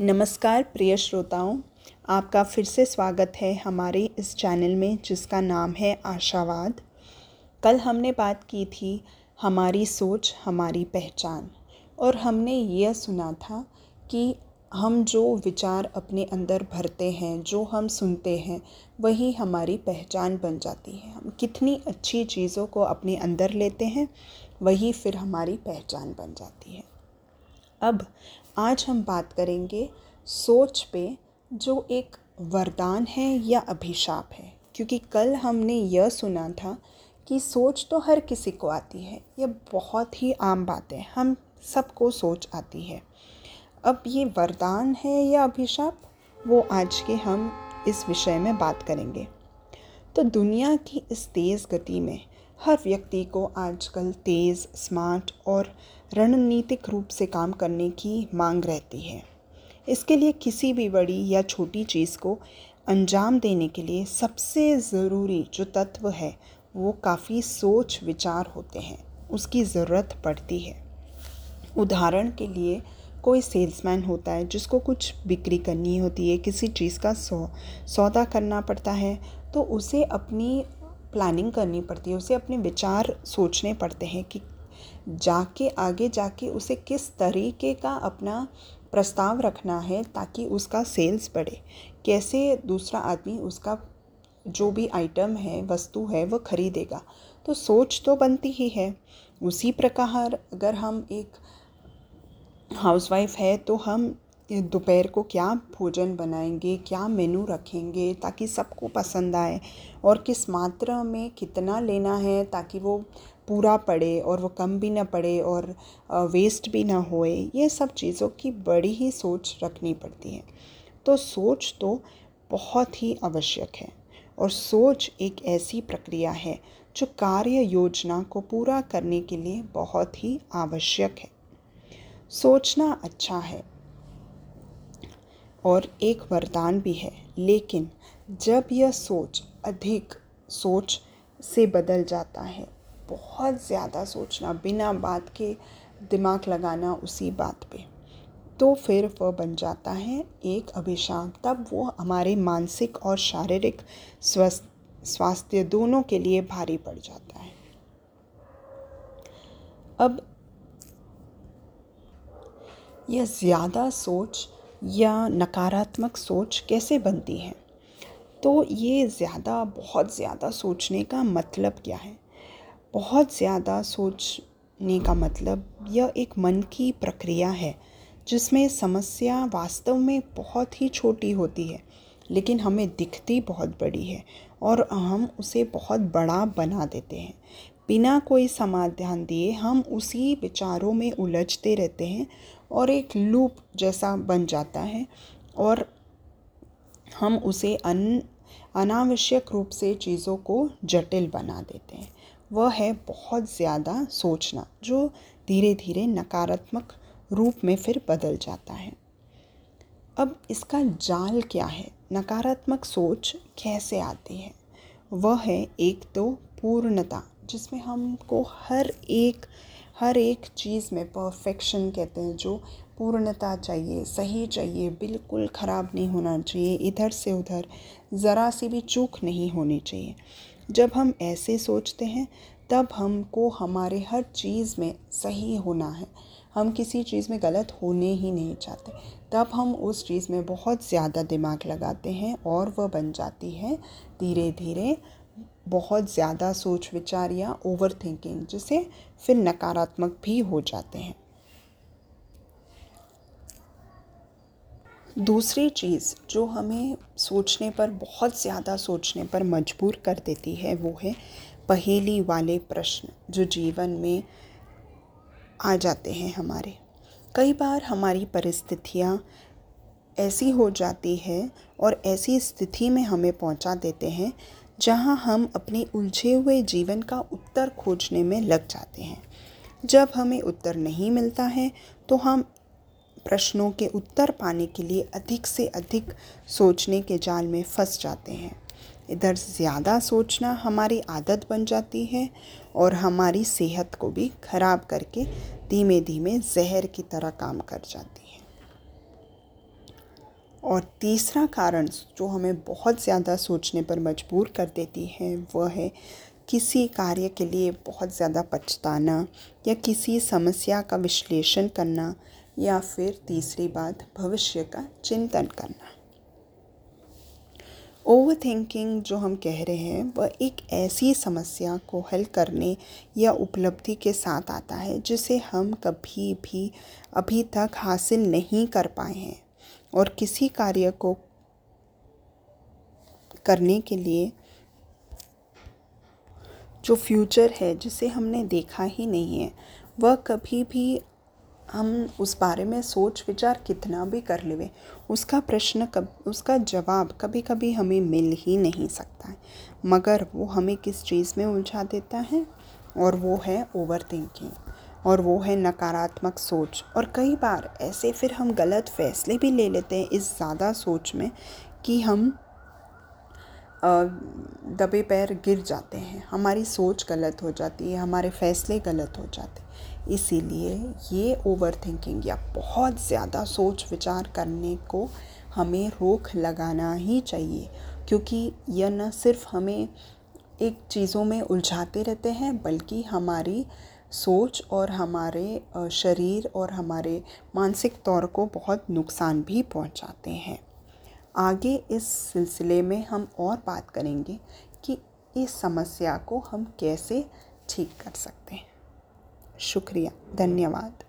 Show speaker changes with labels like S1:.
S1: नमस्कार प्रिय श्रोताओं, आपका फिर से स्वागत है हमारे इस चैनल में जिसका नाम है आशावाद। कल हमने बात की थी हमारी सोच, हमारी पहचान, और हमने यह सुना था कि हम जो विचार अपने अंदर भरते हैं, जो हम सुनते हैं, वही हमारी पहचान बन जाती है। हम कितनी अच्छी चीज़ों को अपने अंदर लेते हैं, वही फिर हमारी पहचान बन जाती है। अब आज हम बात करेंगे सोच पे जो एक वरदान है या अभिशाप है। क्योंकि कल हमने यह सुना था कि सोच तो हर किसी को आती है। यह बहुत ही आम बात है। हम सबको सोच आती है। अब ये वरदान है या अभिशाप, वो आज के हम इस विषय में बात करेंगे। तो दुनिया की इस तेज़ गति में हर व्यक्ति को आजकल तेज़, स्मार्ट और रणनीतिक रूप से काम करने की मांग रहती है। इसके लिए किसी भी बड़ी या छोटी चीज़ को अंजाम देने के लिए सबसे ज़रूरी जो तत्व है, वो काफ़ी सोच, विचार होते हैं। उसकी ज़रूरत पड़ती है। उदाहरण के लिए कोई सेल्समैन होता है, जिसको कुछ बिक्री करनी होती है, किसी चीज़ का सौ, सौदा करना पड़ता है तो उसे अपनी प्लानिंग करनी पड़ती है, उसे अपने विचार सोचने पड़ते हैं कि जाके, आगे जाके उसे किस तरीके का अपना प्रस्ताव रखना है ताकि उसका सेल्स बढ़े। कैसे दूसरा आदमी उसका जो भी आइटम है, वस्तु है वह खरीदेगा। तो सोच तो बनती ही है। उसी प्रकार अगर हम एक हाउसवाइफ है तो हम दोपहर को क्या भोजन बनाएँगे, क्या मेनू रखेंगे ताकि सबको पसंद आए और किस मात्रा में कितना लेना है ताकि वो पूरा पड़े और वो कम भी ना पड़े और वेस्ट भी ना होए। ये सब चीज़ों की बड़ी ही सोच रखनी पड़ती है। तो सोच तो बहुत ही आवश्यक है और सोच एक ऐसी प्रक्रिया है जो कार्य योजना को पूरा करने के लिए बहुत ही आवश्यक है। सोचना अच्छा है और एक वरदान भी है। लेकिन जब यह सोच अधिक सोच से बदल जाता है, बहुत ज़्यादा सोचना, बिना बात के दिमाग लगाना उसी बात पे तो फिर वह बन जाता है एक अभिशाप तब वो हमारे मानसिक और शारीरिक स्वस्थ, स्वास्थ्य दोनों के लिए भारी पड़ जाता है। अब यह ज़्यादा सोच या नकारात्मक सोच कैसे बनती है? तो ये ज़्यादा, बहुत ज़्यादा सोचने का मतलब क्या है? बहुत ज़्यादा सोचने का मतलब यह एक मन की प्रक्रिया है, जिसमें समस्या वास्तव में बहुत ही छोटी होती है, लेकिन हमें दिखती बहुत बड़ी है और हम उसे बहुत बड़ा बना देते हैं। बिना कोई समाधान दिए हम उसी विचारों में उलझते रहते हैं और एक लूप जैसा बन जाता है और हम उसे अन, अनावश्यक रूप से चीज़ों को जटिल बना देते हैं। वह है बहुत ज़्यादा सोचना, जो धीरे धीरे नकारात्मक रूप में फिर बदल जाता है। अब इसका जाल क्या है? नकारात्मक सोच कैसे आती है? वह है एक तो पूर्णता, जिसमें हमको हर एक हर एक चीज़ में परफेक्शन कहते हैं, जो पूर्णता चाहिए, सही चाहिए, बिल्कुल ख़राब नहीं होना चाहिए, इधर से उधर ज़रा सी भी चूक नहीं होनी चाहिए। जब हम ऐसे सोचते हैं, तब हमको हमारे हर चीज़ में सही होना है। हम किसी चीज़ में गलत होने ही नहीं चाहते। तब हम उस चीज़ में बहुत ज़्यादा दिमाग लगाते हैं और वह बन जाती है धीरे धीरे बहुत ज़्यादा सोच विचार या ओवर थिंकिंग जिसे फिर नकारात्मक भी हो जाते हैं। दूसरी चीज़ जो हमें सोचने पर, बहुत ज़्यादा सोचने पर मजबूर कर देती है, वो है पहेली वाले प्रश्न जो जीवन में आ जाते हैं हमारे। कई बार हमारी परिस्थितियाँ ऐसी हो जाती है और ऐसी स्थिति में हमें पहुँचा देते हैं जहाँ हम अपने उलझे हुए जीवन का उत्तर खोजने में लग जाते हैं। जब हमें उत्तर नहीं मिलता है तो हम प्रश्नों के उत्तर पाने के लिए अधिक से अधिक सोचने के जाल में फंस जाते हैं। इधर ज़्यादा सोचना हमारी आदत बन जाती है और हमारी सेहत को भी ख़राब करके धीमे धीमे जहर की तरह काम कर जाती है और तीसरा कारण जो हमें बहुत ज़्यादा सोचने पर मजबूर कर देती है, वह है किसी कार्य के लिए बहुत ज़्यादा पछताना या किसी समस्या का विश्लेषण करना या फिर तीसरी बात, भविष्य का चिंतन करना। ओवर थिंकिंग जो हम कह रहे हैं, वह एक ऐसी समस्या को हल करने या उपलब्धि के साथ आता है जिसे हम कभी भी अभी तक हासिल नहीं कर पाए हैं। और किसी कार्य को करने के लिए जो फ्यूचर है, जिसे हमने देखा ही नहीं है, वह कभी भी हम उस बारे में सोच विचार कितना भी कर लेवे, उसका प्रश्न कब, उसका जवाब कभी कभी हमें मिल ही नहीं सकता है। मगर वो हमें किस चीज़ में उलझा देता है और वो है ओवर थिंकिंग और वो है नकारात्मक सोच। और कई बार ऐसे फिर हम गलत फैसले भी ले लेते हैं इस ज़्यादा सोच में कि हम दबे पैर गिर जाते हैं। हमारी सोच गलत हो जाती है, हमारे फैसले गलत हो जाते हैं। इसीलिए ये ओवर थिंकिंग या बहुत ज़्यादा सोच विचार करने को हमें रोक लगाना ही चाहिए। क्योंकि यह न सिर्फ़ हमें एक चीज़ों में उलझाते रहते हैं, बल्कि हमारी सोच और हमारे शरीर और हमारे मानसिक तौर को बहुत नुकसान भी पहुंचाते हैं। आगे इस सिलसिले में हम और बात करेंगे कि इस समस्या को हम कैसे ठीक कर सकते हैं। शुक्रिया, धन्यवाद।